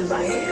Music.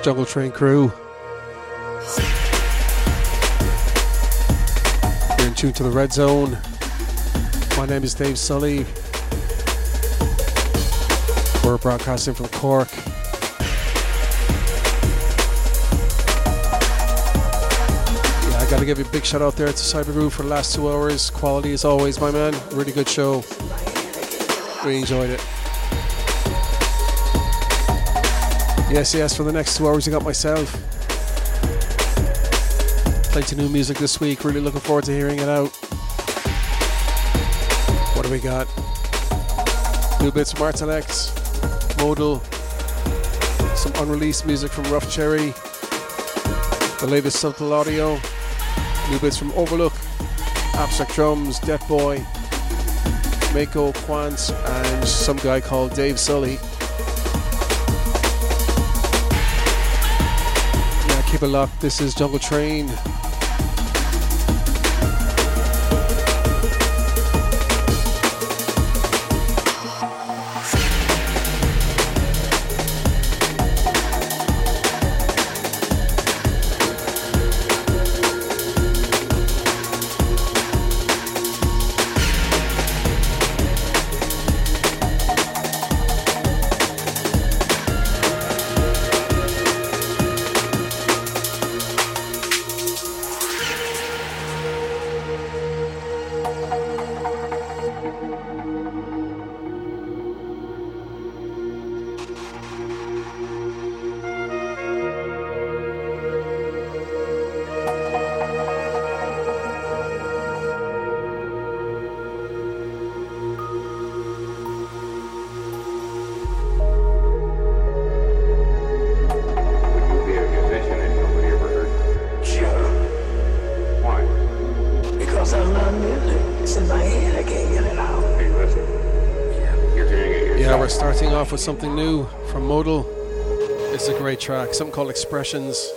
Jungle Train crew. You're in tune to the Red Zone. My name is Dave Sully. We're broadcasting from Cork. Yeah, I gotta give you a big shout out there to Cybergroove for the last two hours. Quality as always, my man. Really good show. We enjoyed it. Yes, yes, for the next two hours, I got myself. Plenty of new music this week. Really looking forward to hearing it out. What do we got? New bits from Martin X, Modal, some unreleased music from Ruff Cherry, the latest subtle audio, new bits from Overlook, Abstract Drumz, Death Boy, Mako Qant, and some guy called Dave Sully. Keep it locked. This is Jungle Train. With something new from Modal. It's a great track, something called Expressions.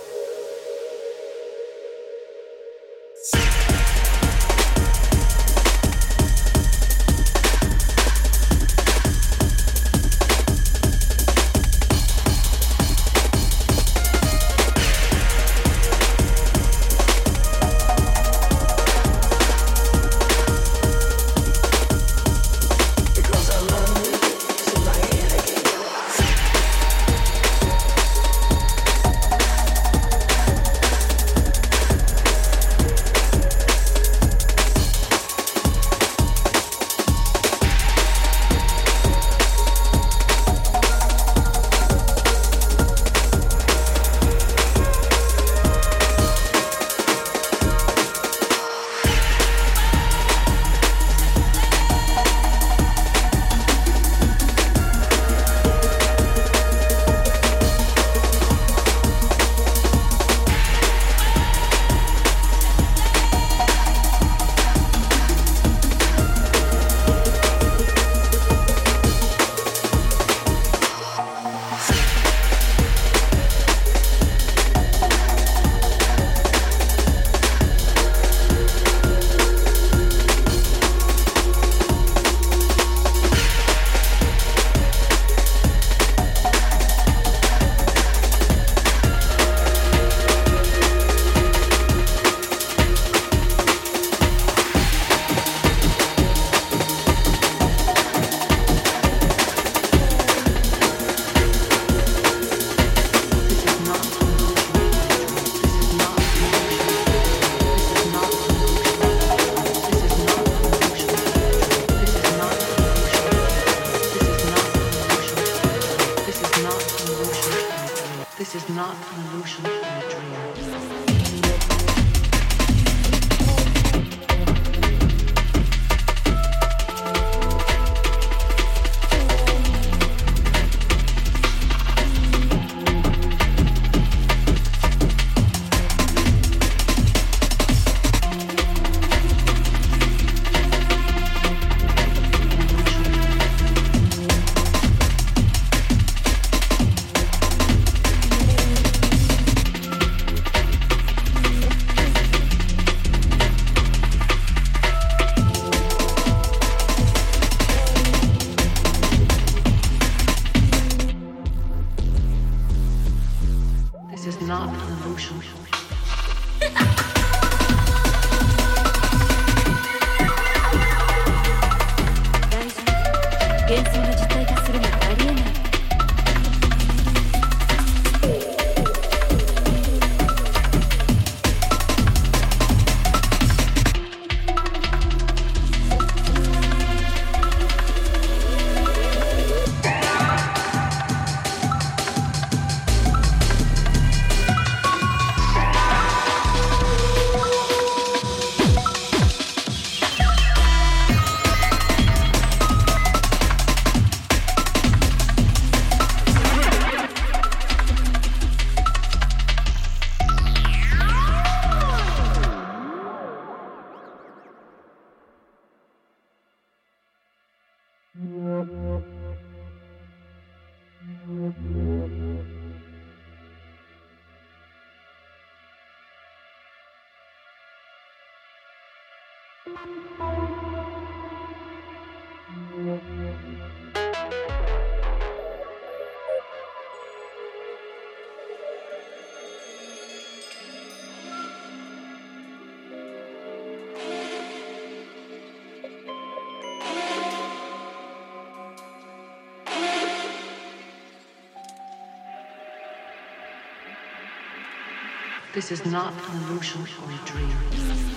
This is not an illusion or a dream.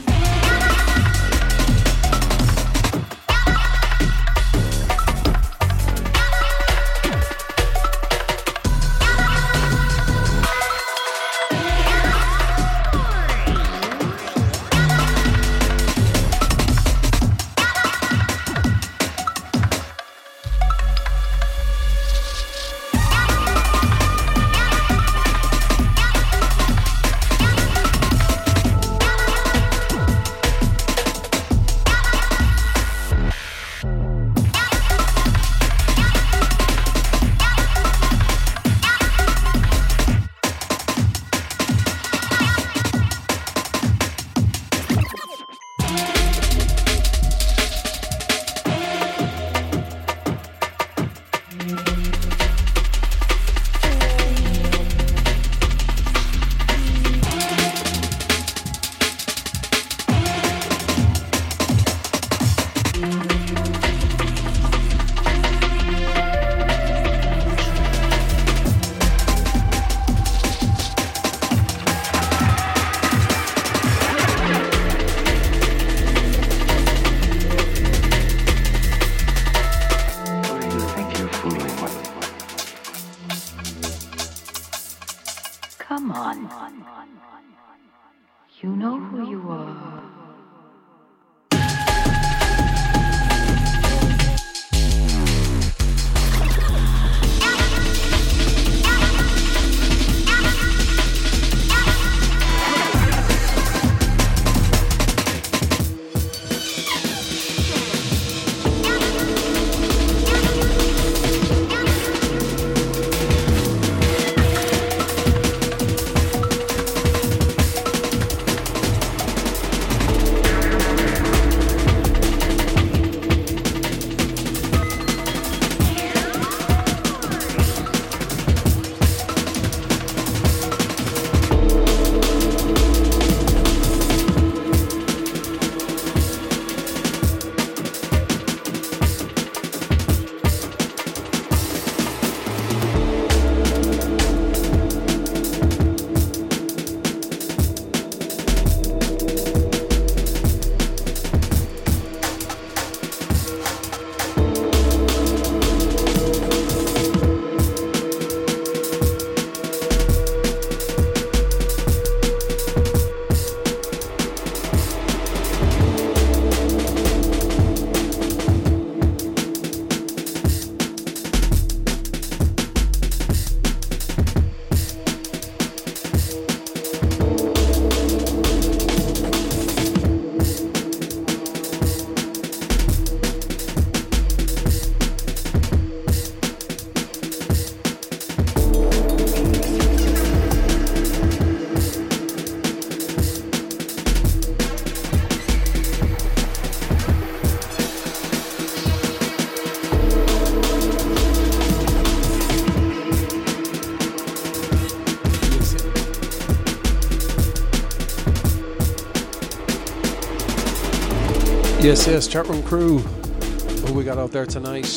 Yes, yes, chatroom crew. Who we got out there tonight?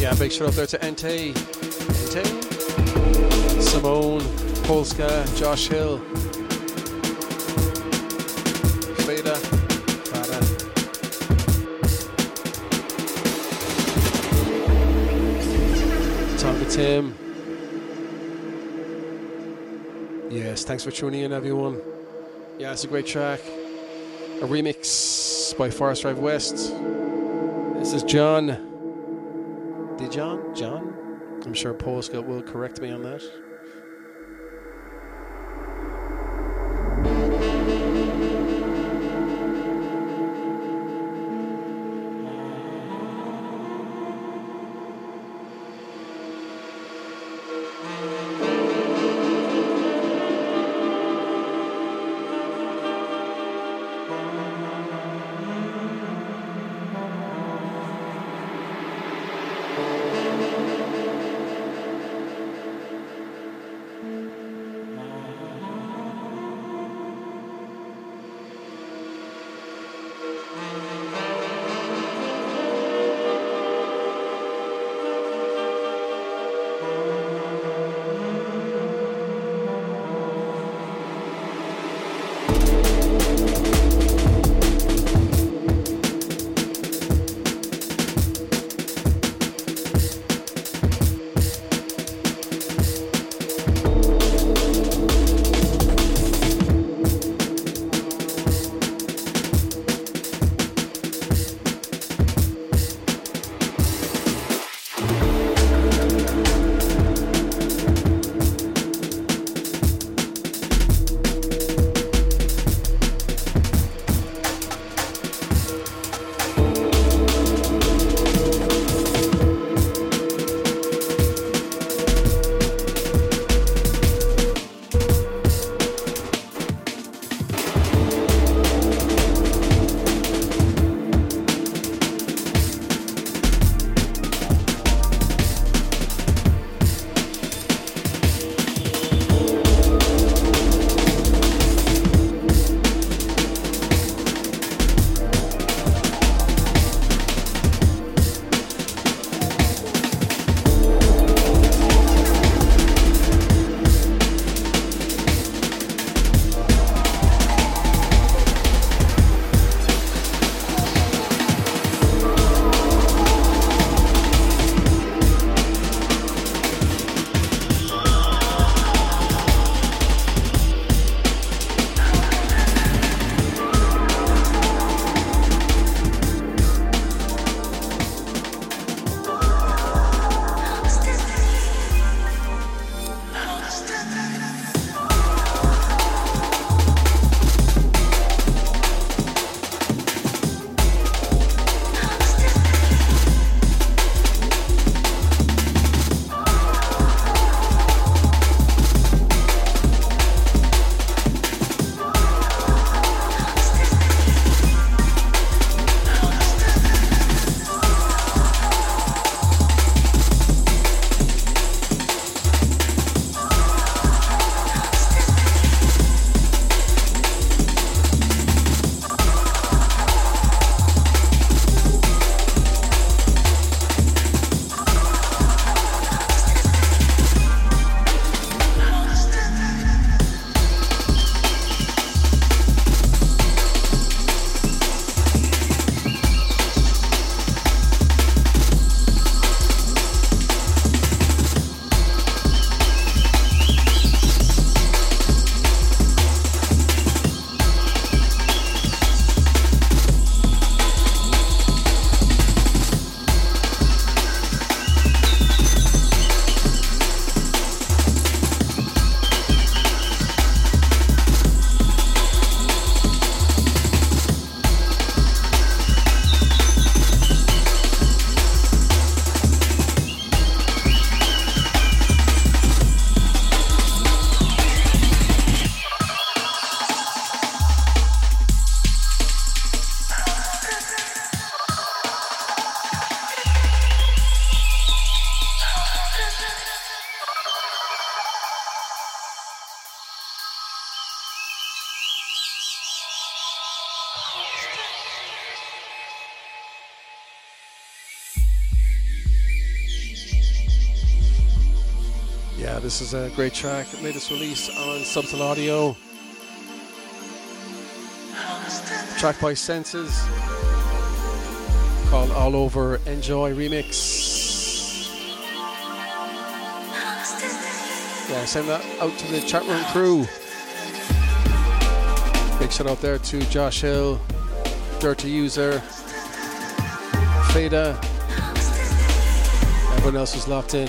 Yeah, big shout out there to Ente, Ente, Simone, Polska, Josh Hill, Fada, Fada. Tonga Tim. Yes, thanks for tuning in, everyone. Yeah, it's a great track. A remix by Forest Drive West. This is John. Did John? John? I'm sure Paul Scott will correct me on that. This is a great track. Latest release on Subtle Audio. Track by Senses called All Over Enjoy Remix. Yeah, send that out to the chat room crew. Big shout out there to Josh Hill, Dirty User, Fada. Everyone else was locked in.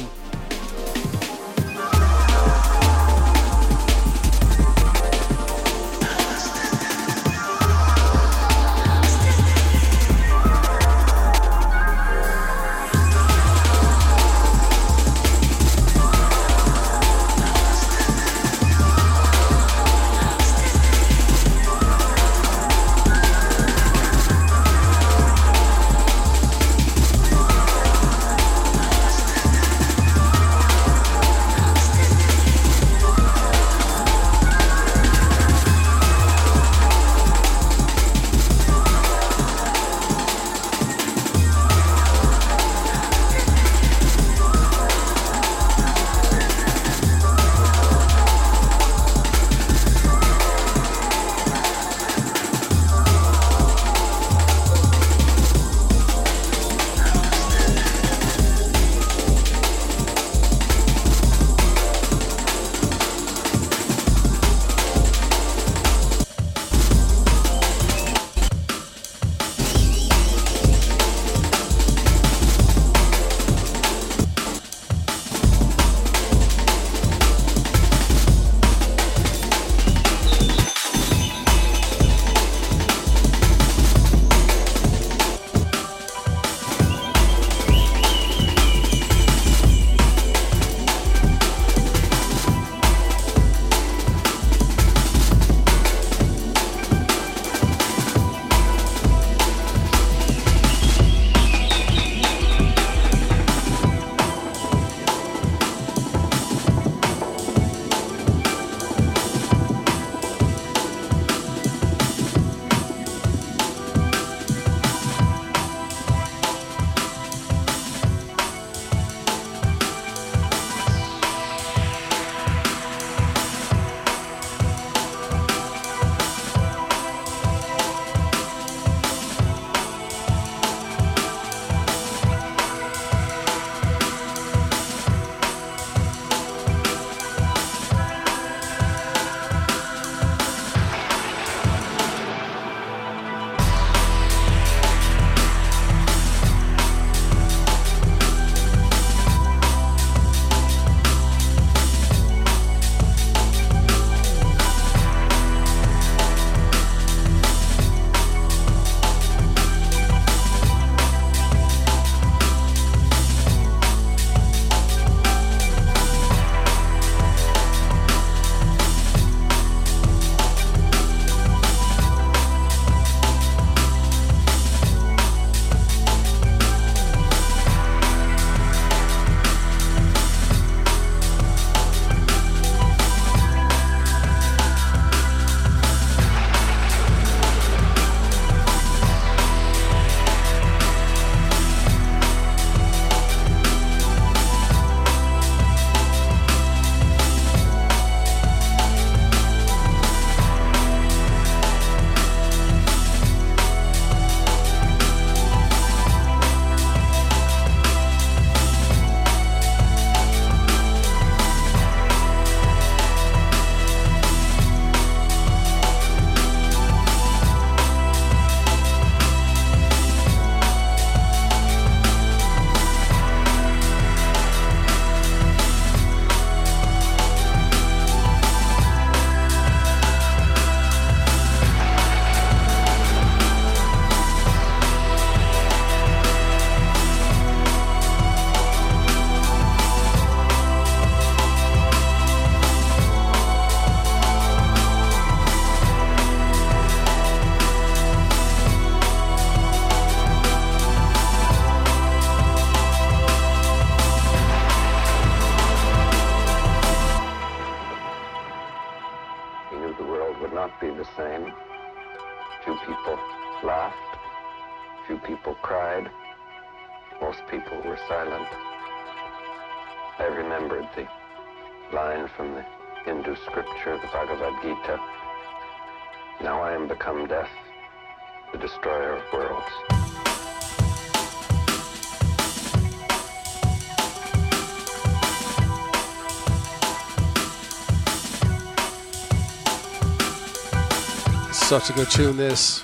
Such a good tune, this.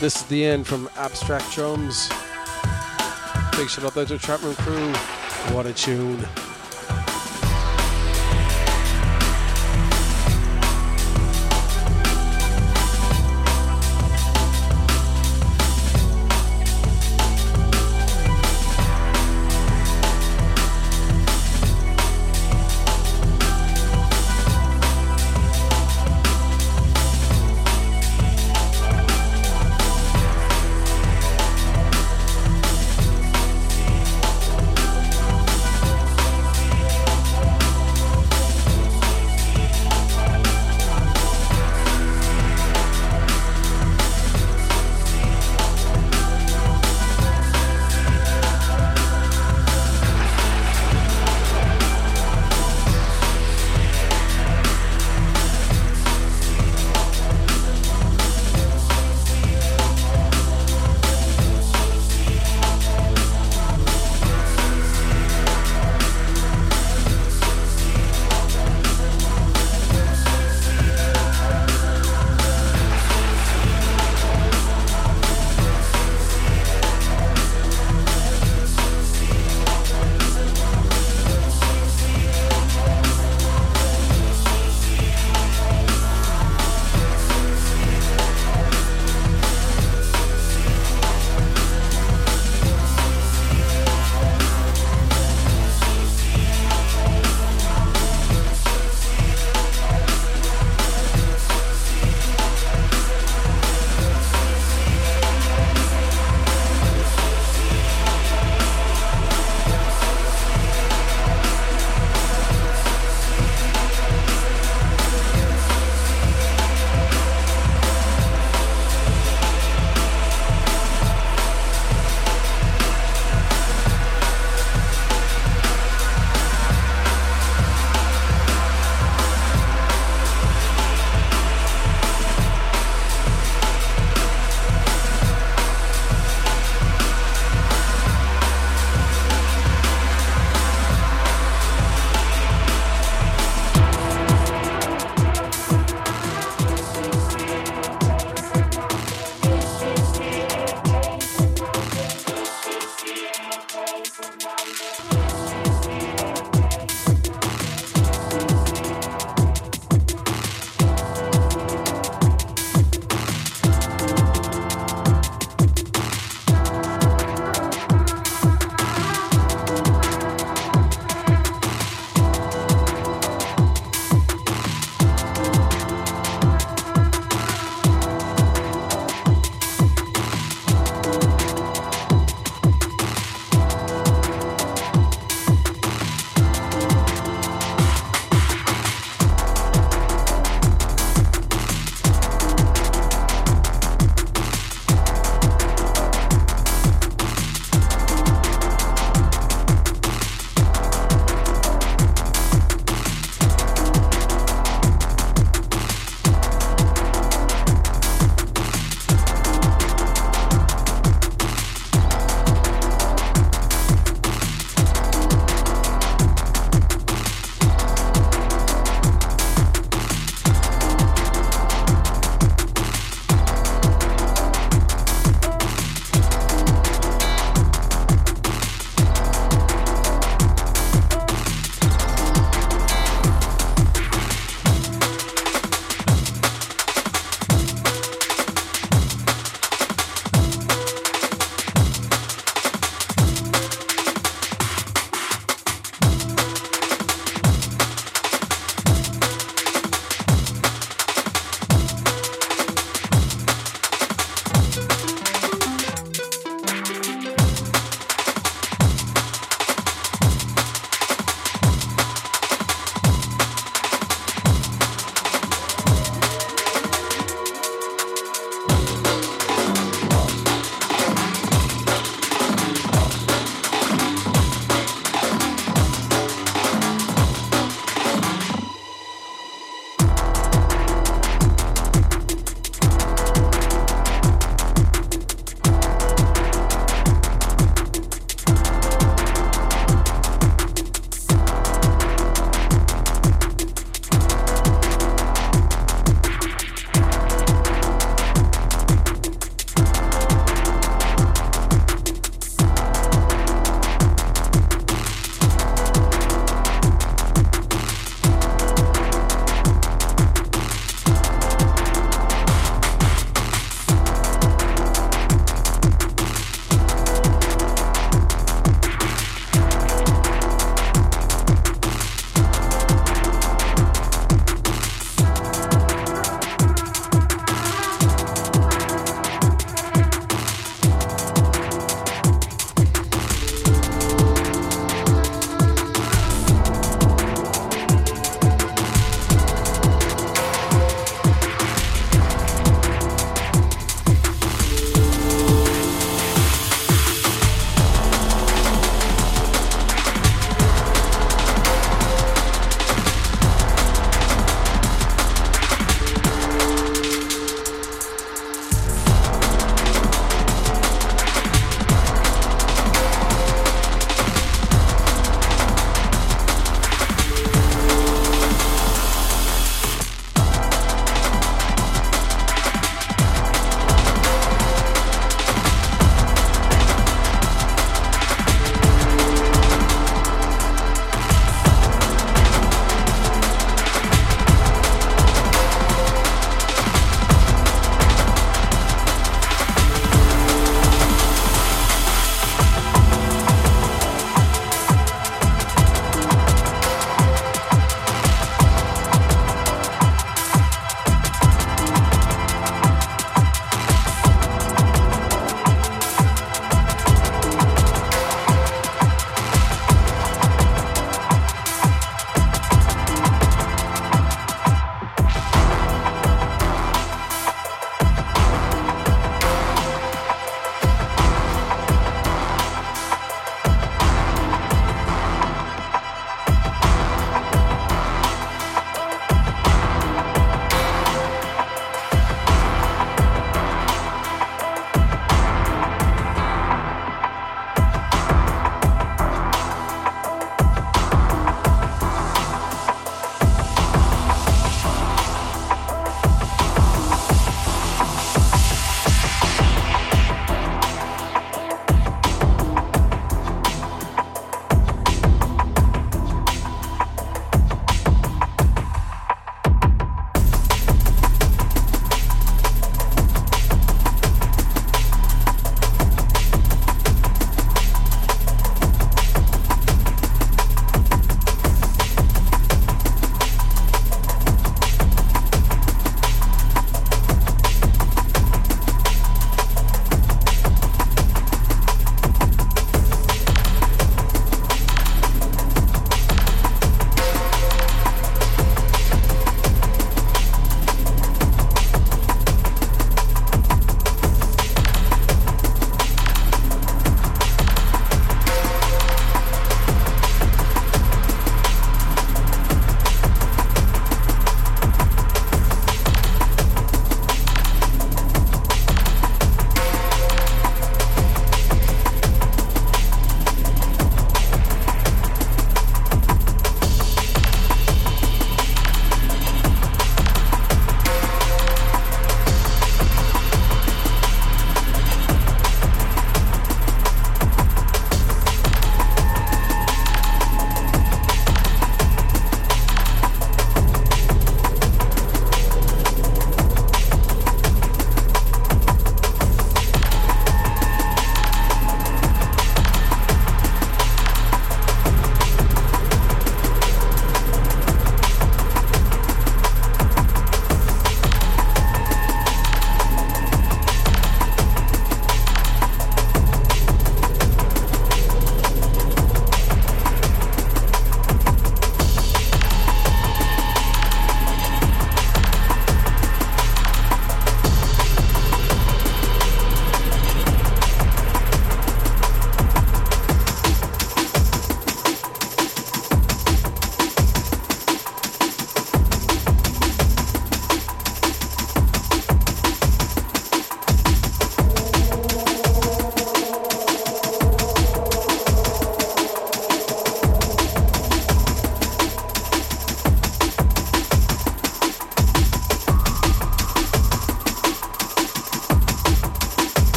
This is the end from Abstract Drumz. Big shout out to Trap Room crew. What a tune.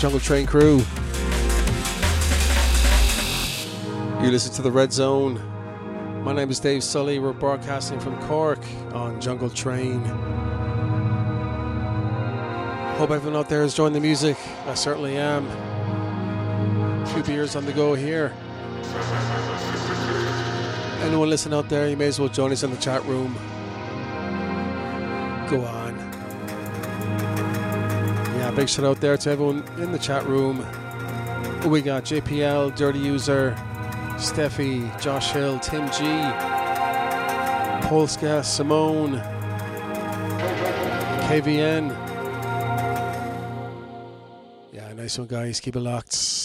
Jungle Train crew. You listen to the Red Zone. My name is Dave Sully. We're broadcasting from Cork on Jungle Train. Hope everyone out there has joined the music. I certainly am. A few beers on the go here. Anyone listening out there, you may as well join us in the chat room. Go on big shout out there to everyone in the chat room. We got JPL, Dirty User, Steffi, Josh Hill, Tim G, Polska, Simone, KVN. Yeah, nice one, guys. Keep it locked.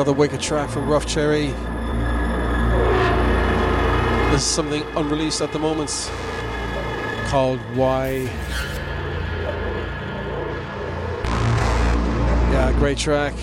Another wicked track from Ruff Cherry. This is something unreleased at the moment called Why. Yeah, great track.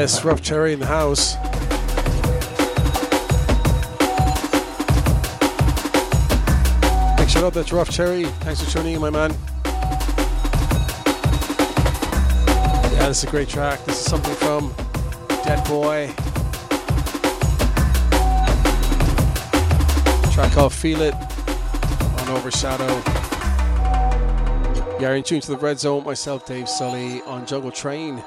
Yes, Ruff Cherry in the house. Big shout out that's Ruff Cherry. Thanks for tuning in, my man. Yeah, this is a great track. This is something from Detboi. track called Feel It on Overshadow. You're in tune to the Red Zone, myself, Dave Sully, on Jungle Train.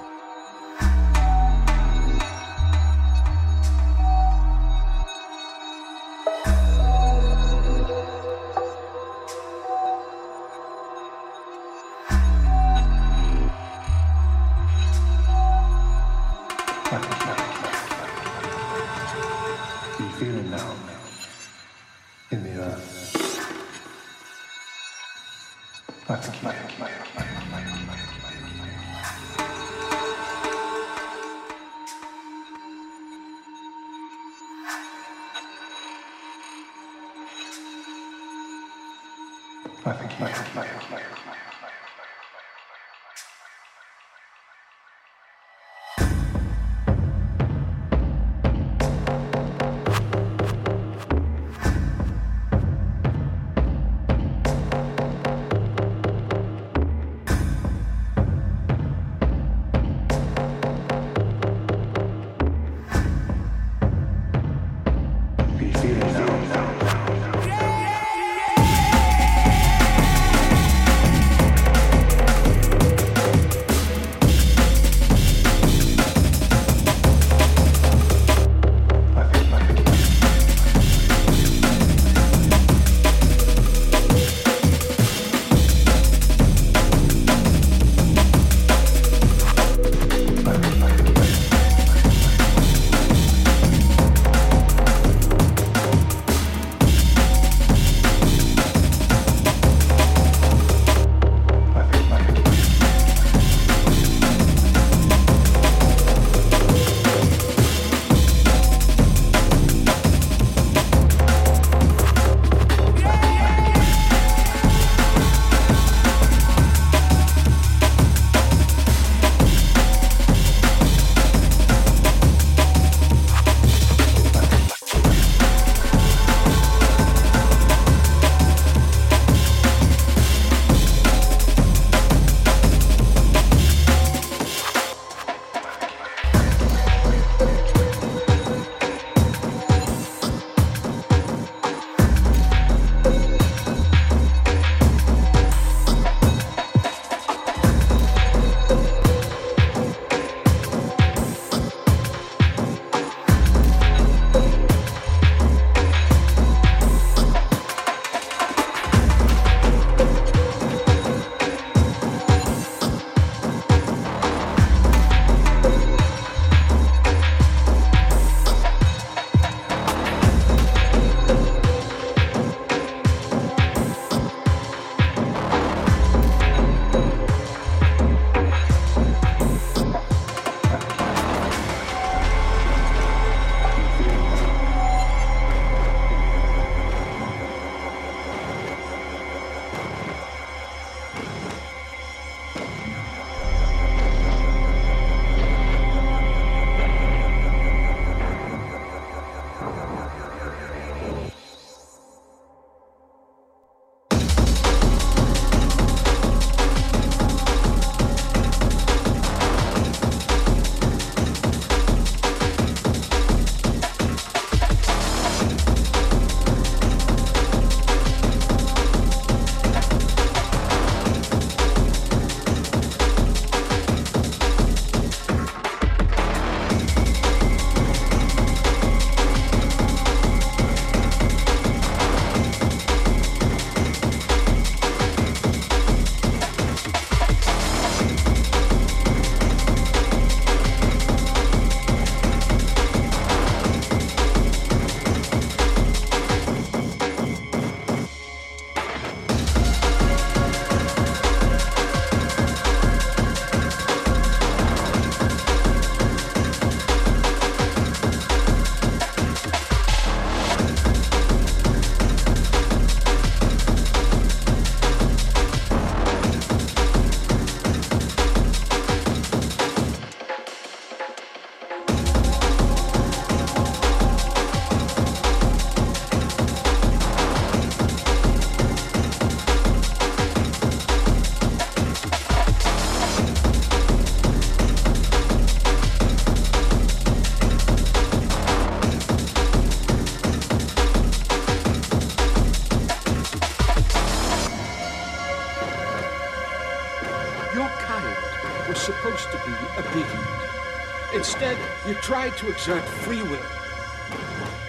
Tried to exert free will.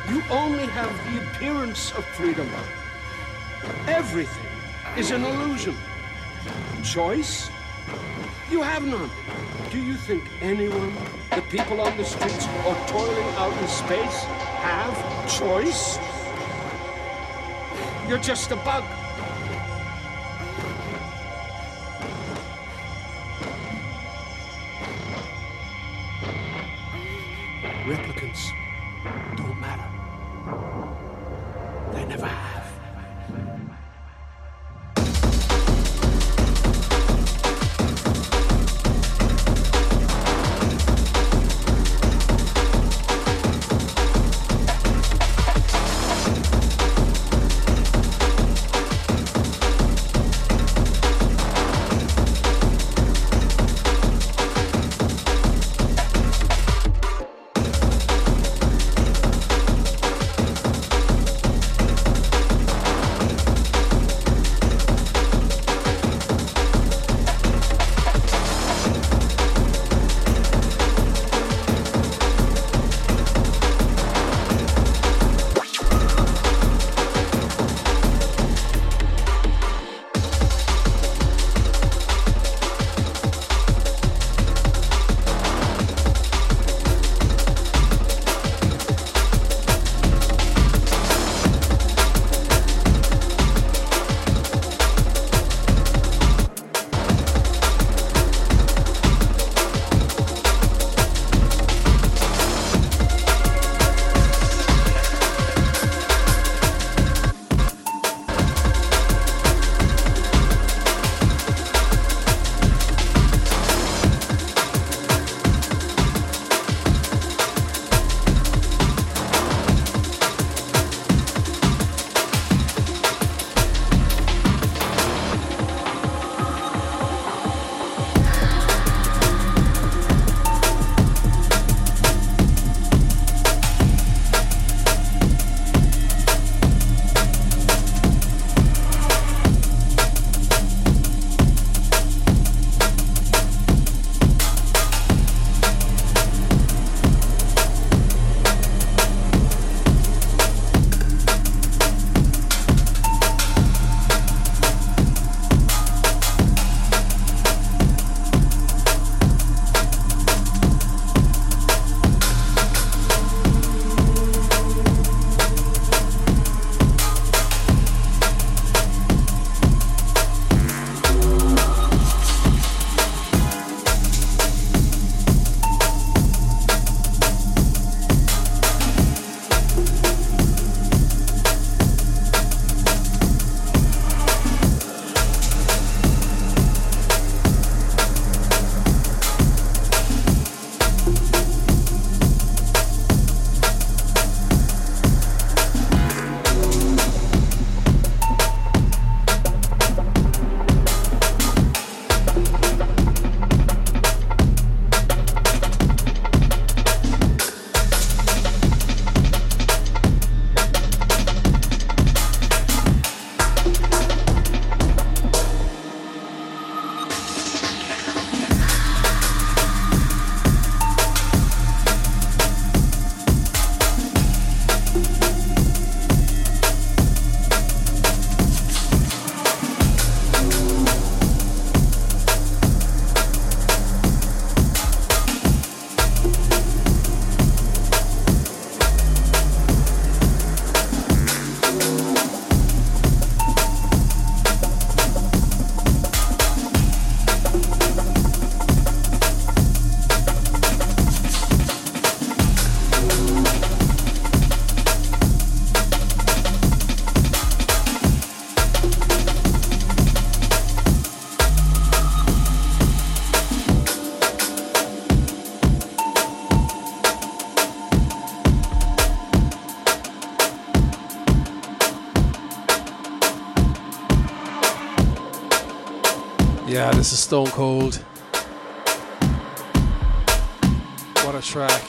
You only have the appearance of freedom. Everything is an illusion. Choice? You have none. Do you think anyone, the people on the streets or toiling out in space, have choice? You're just a bug. Stone Cold. What a track.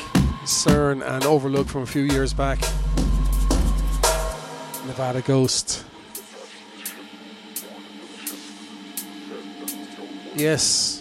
CERN and Overlook from a few years back. Nevada Ghost. Yes.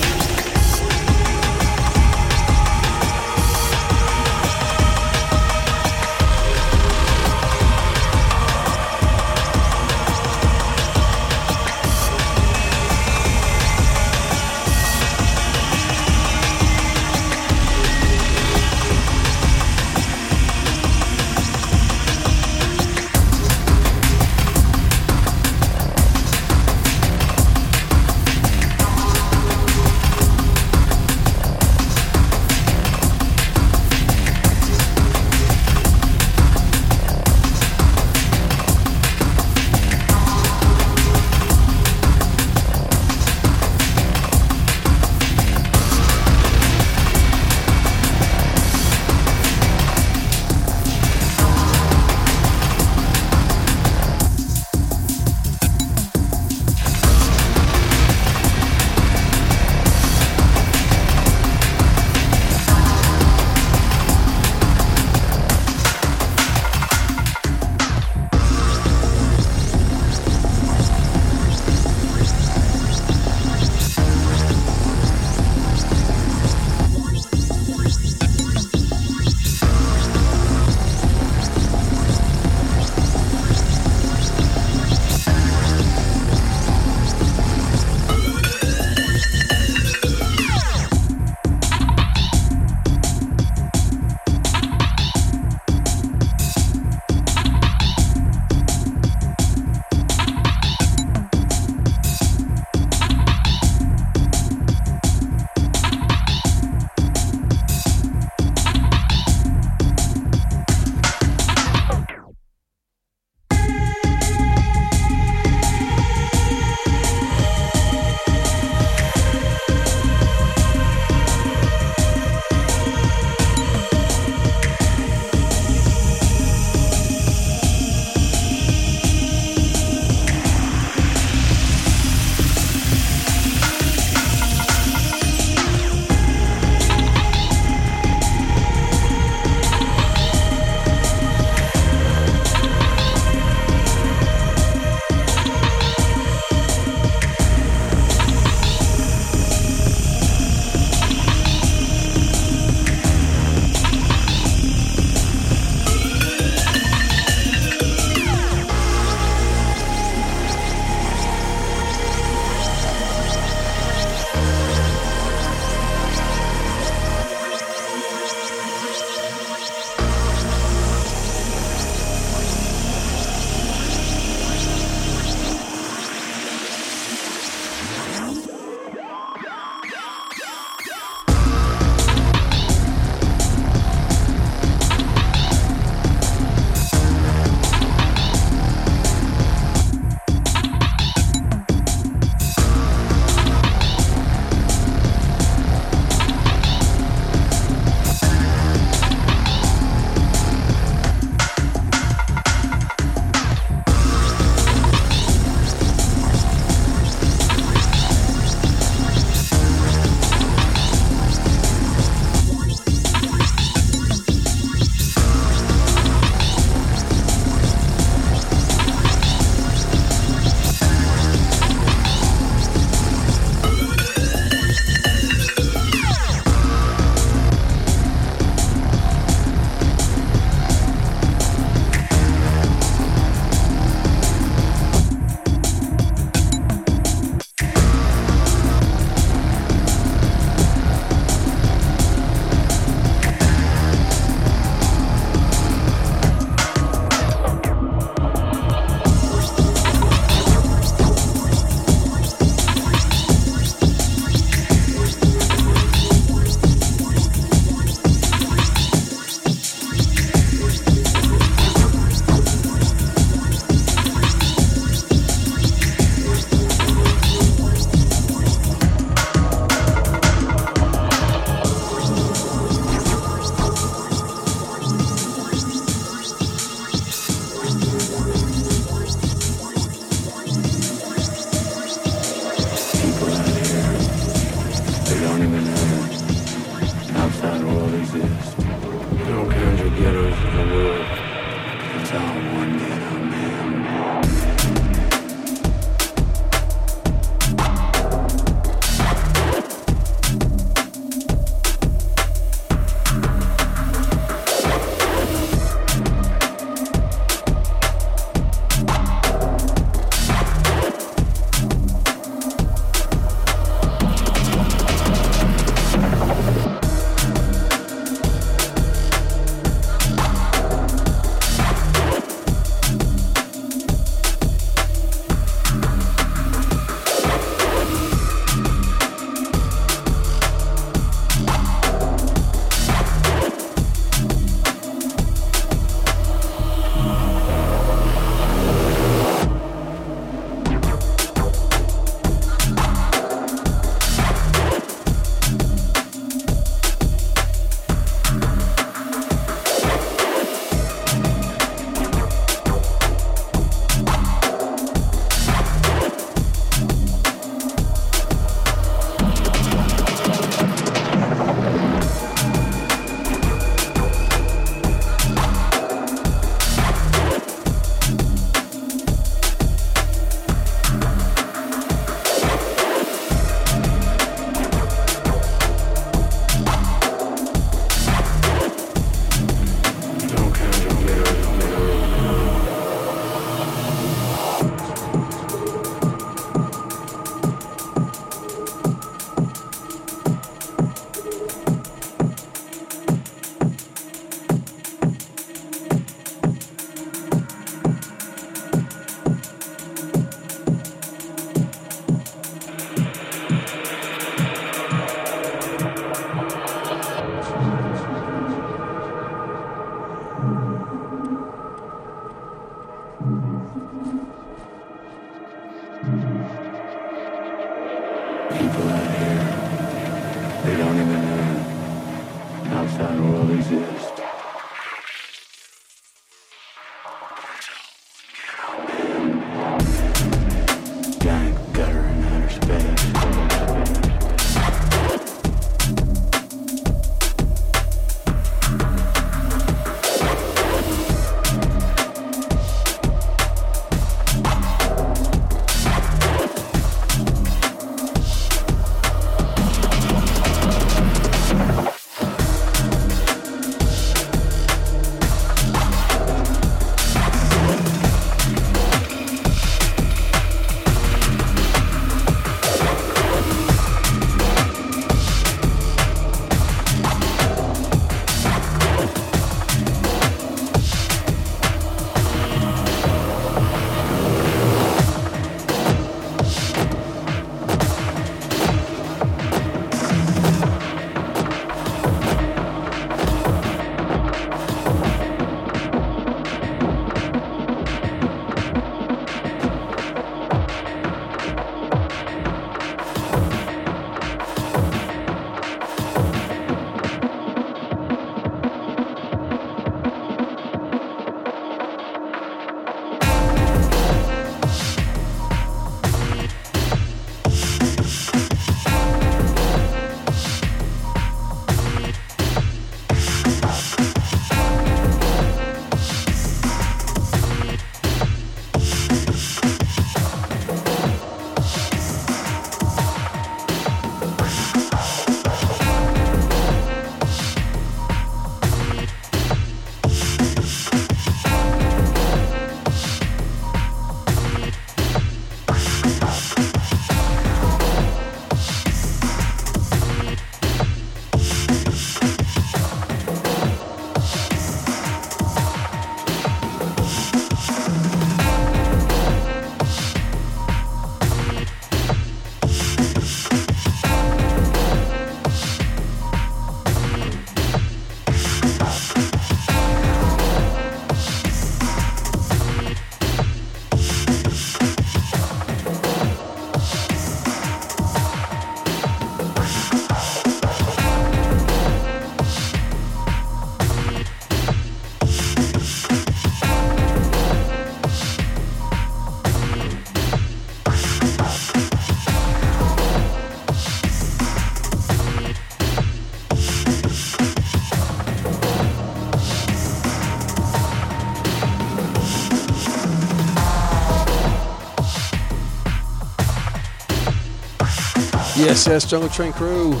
Yes, yes, Jungle Train crew.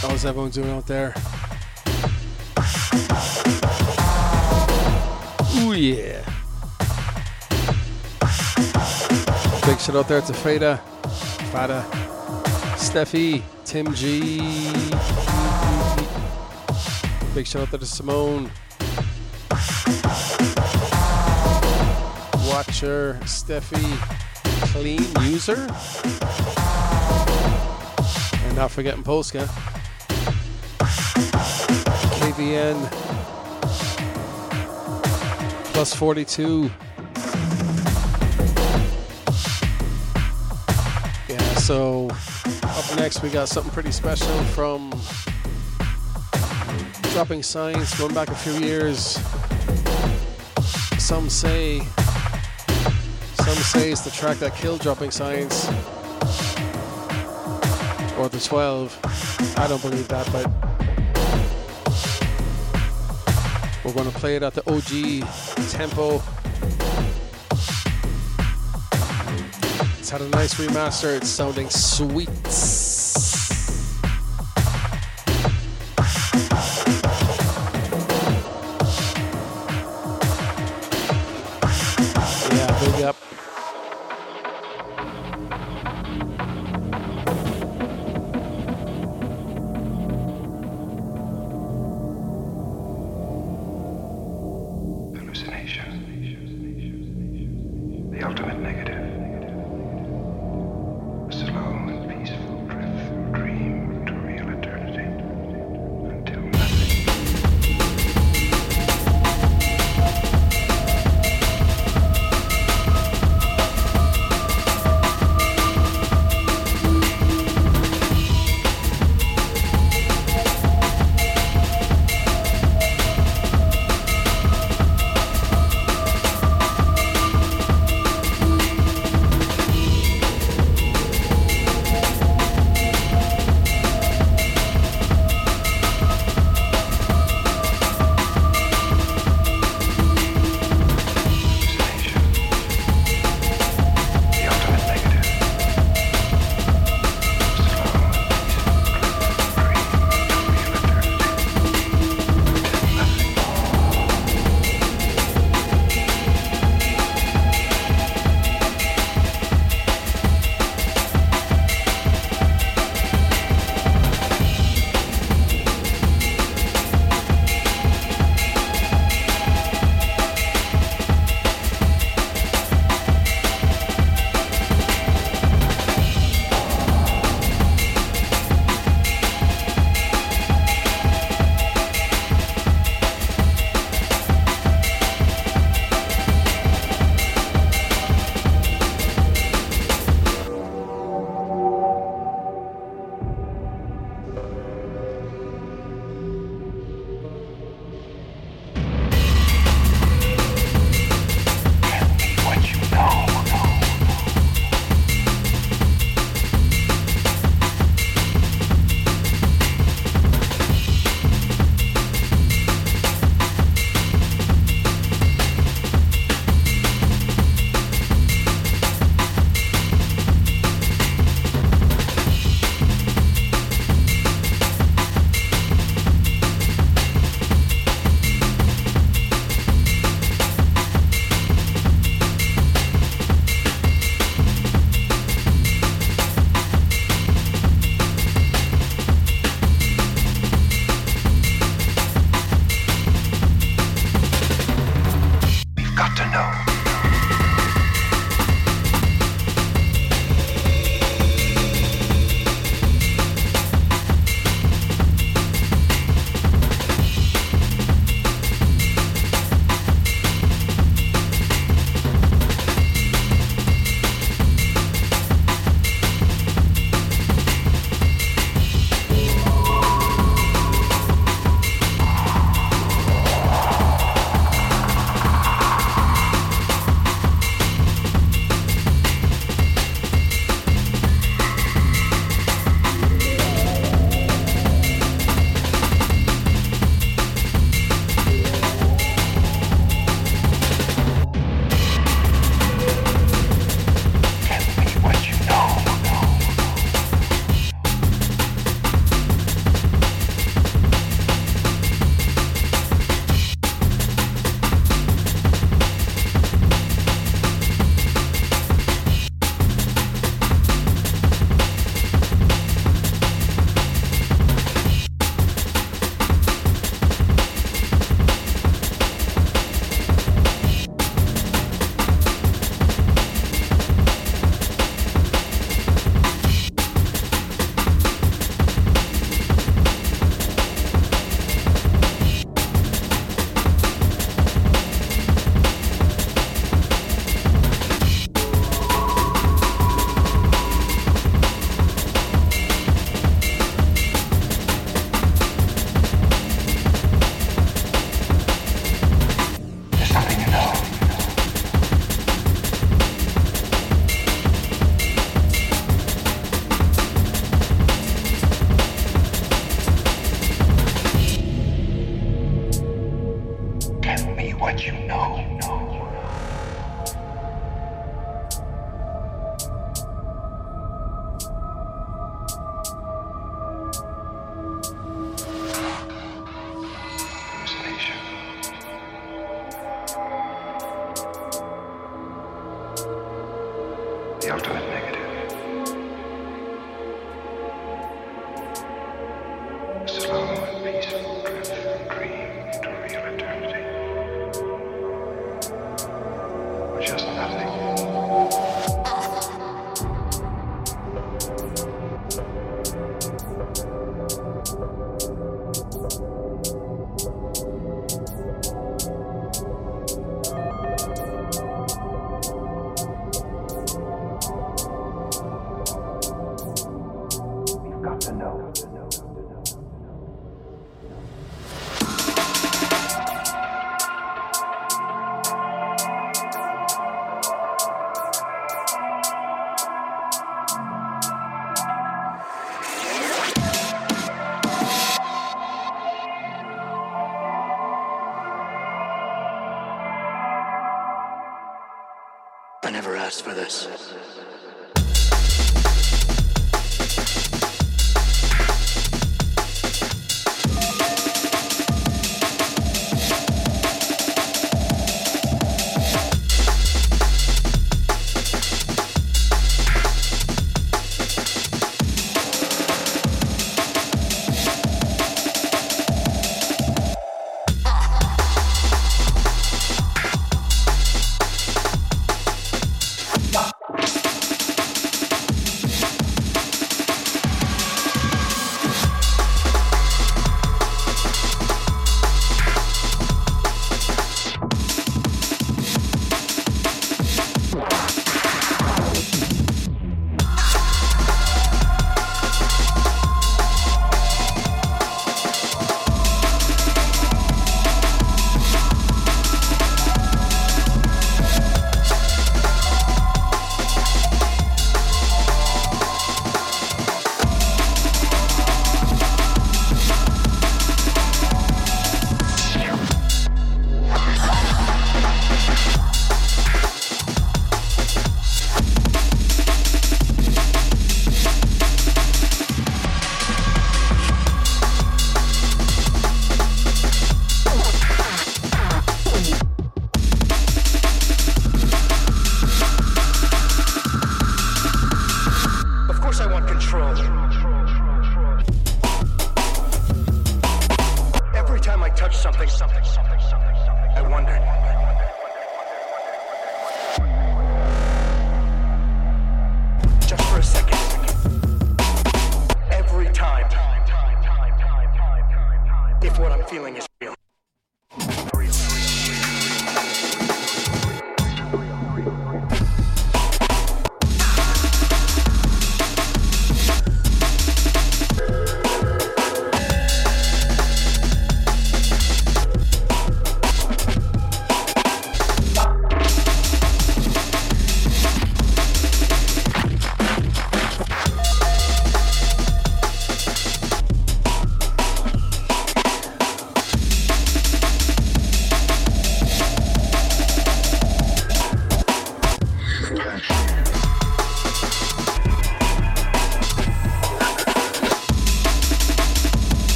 How's everyone doing out there? Ooh, yeah. Big shout out there to Fada, Fada, Steffi, Tim G. Big shout out there to Simone. Watcher, Steffi, Clean User. Not forgetting Polska. KVN plus 42. Yeah, so up next we got something pretty special from Dropping Science going back a few years. Some say some say it's the track that killed Dropping Science or the 12. I don't believe that, but we're going to play it at the OG tempo. It's had a nice remaster, it's sounding sweet.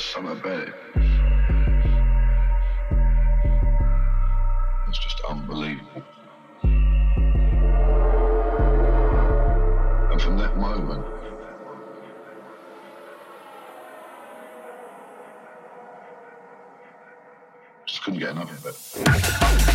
summer babe. It's just unbelievable. And from that moment, just couldn't get enough of it.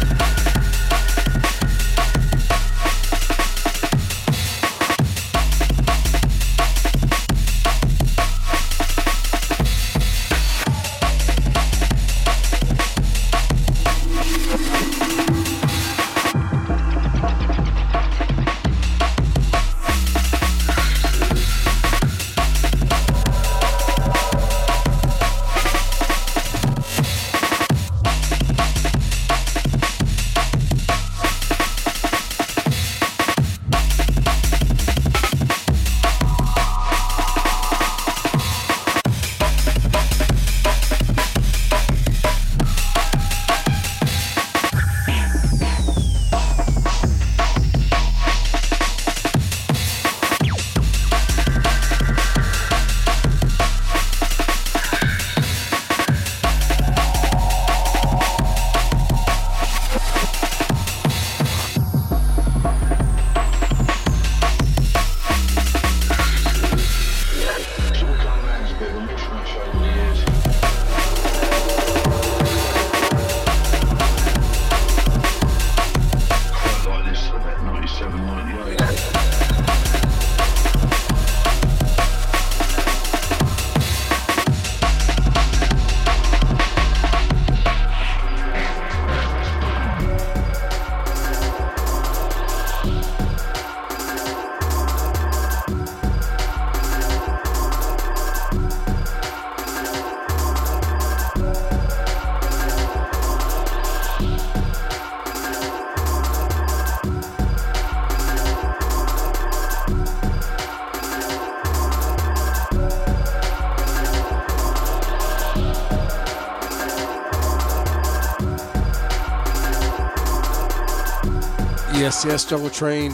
Yes, Jungle Train.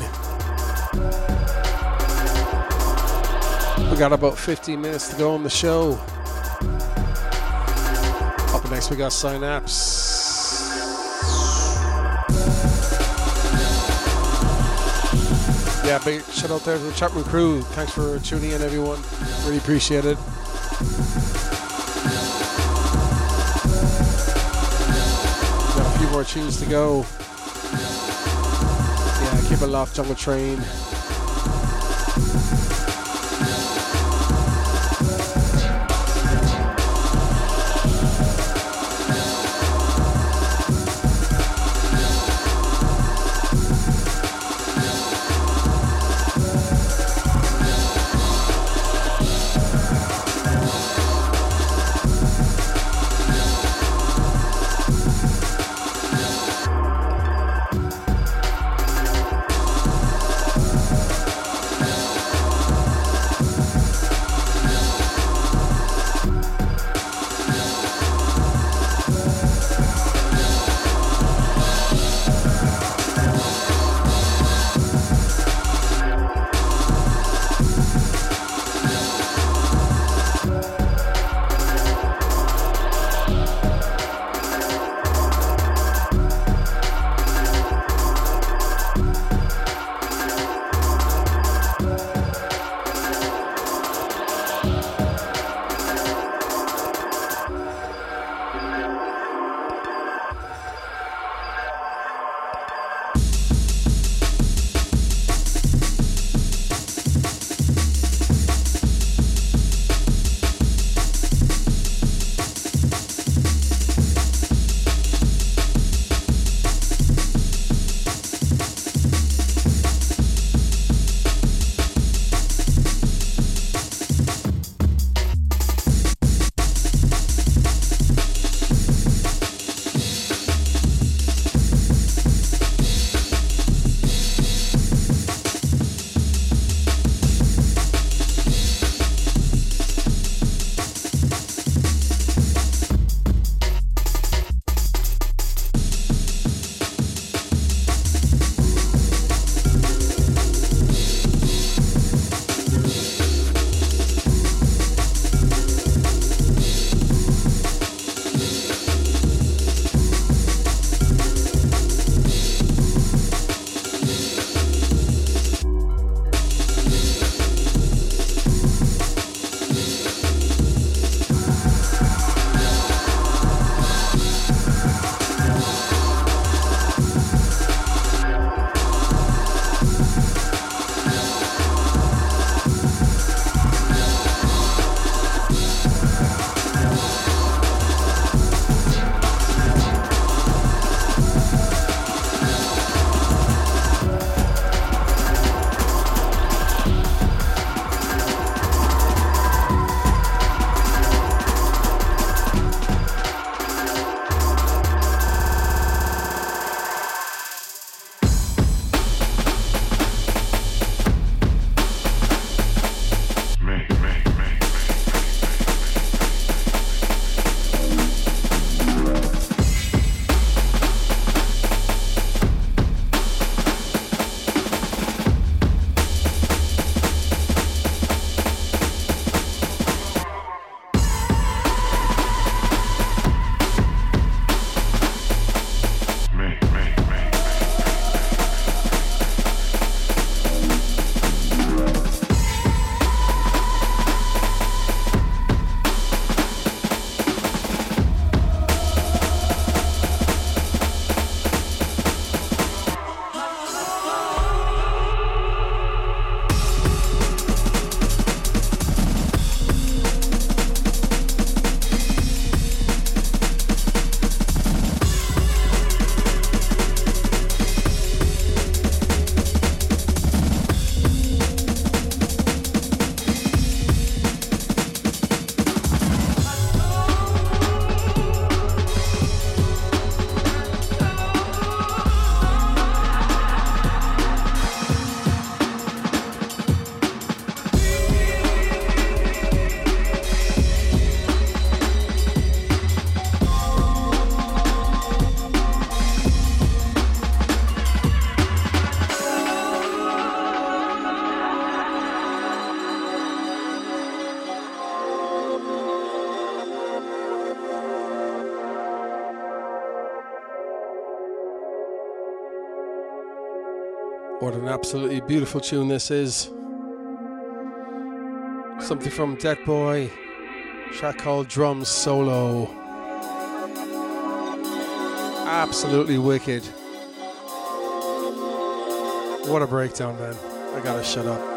We got about 15 minutes to go on the show. Up next, we got Synapse. Yeah, big shout out there to the Chapman crew. Thanks for tuning in, everyone. Really appreciate it. Got a few more tunes to go. Locked on the train. What an absolutely beautiful tune this is. Something from Detboi, track called Drum Solo. Absolutely wicked. What a breakdown, man. I gotta shut up.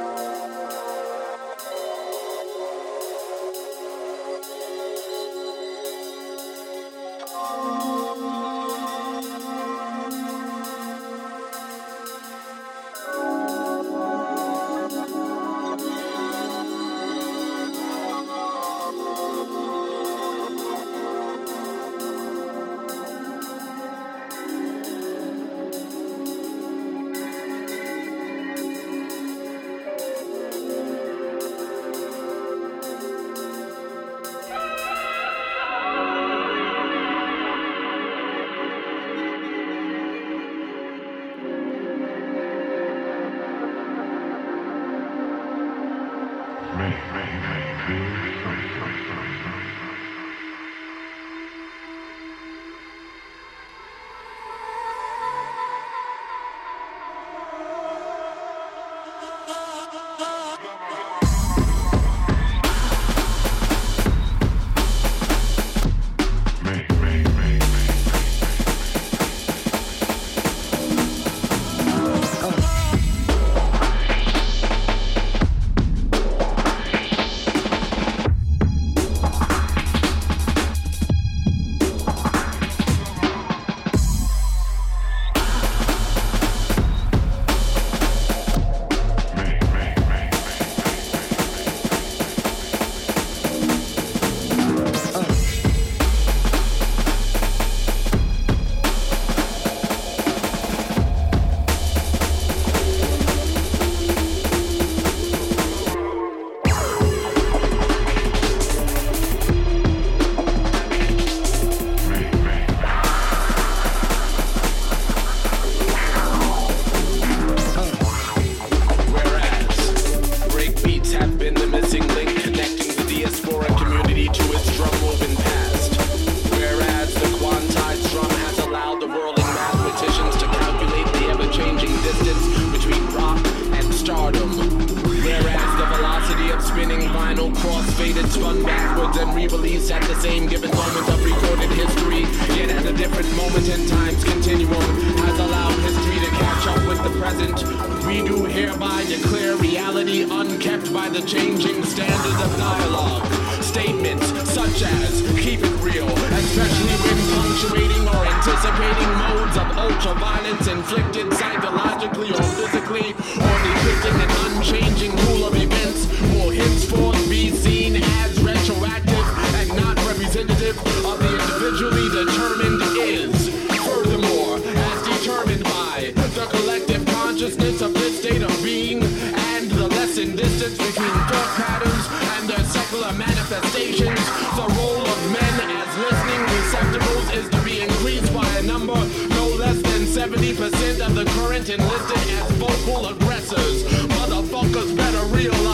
Given for you. The current enlisted as vocal aggressors. Motherfuckers better adolescent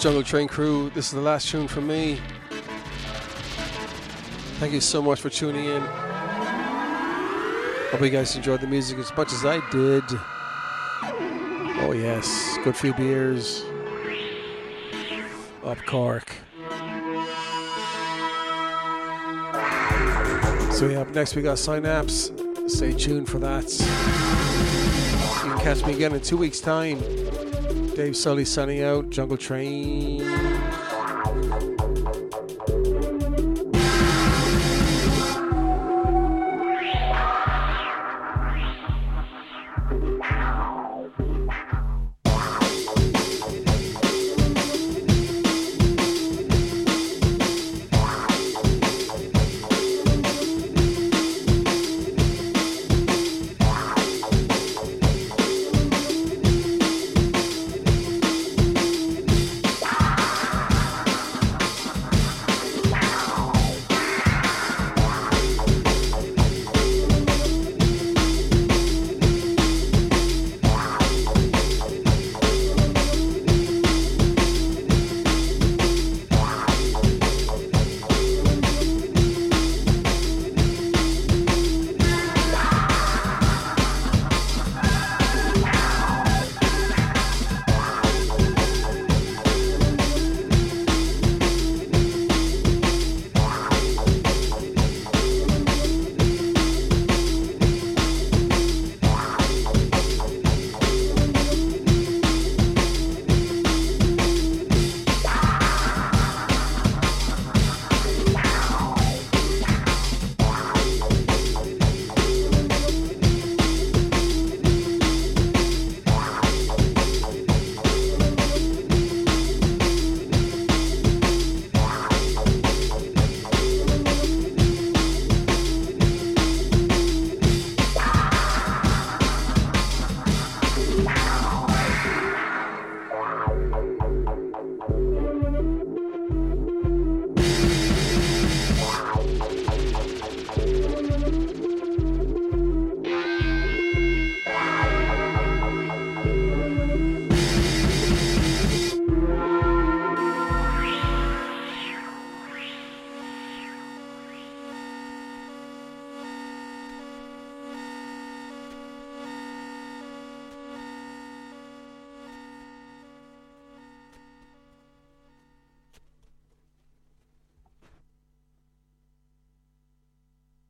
Jungle Train crew. This is the last tune from me. Thank you so much for tuning in. Hope you guys enjoyed the music as much as I did. Oh yes, good few beers. Up Cork. So yeah, up next we got Synapse. Stay tuned for that. You can catch me again in two weeks' time. Dave Sully signing out. Jungle Train.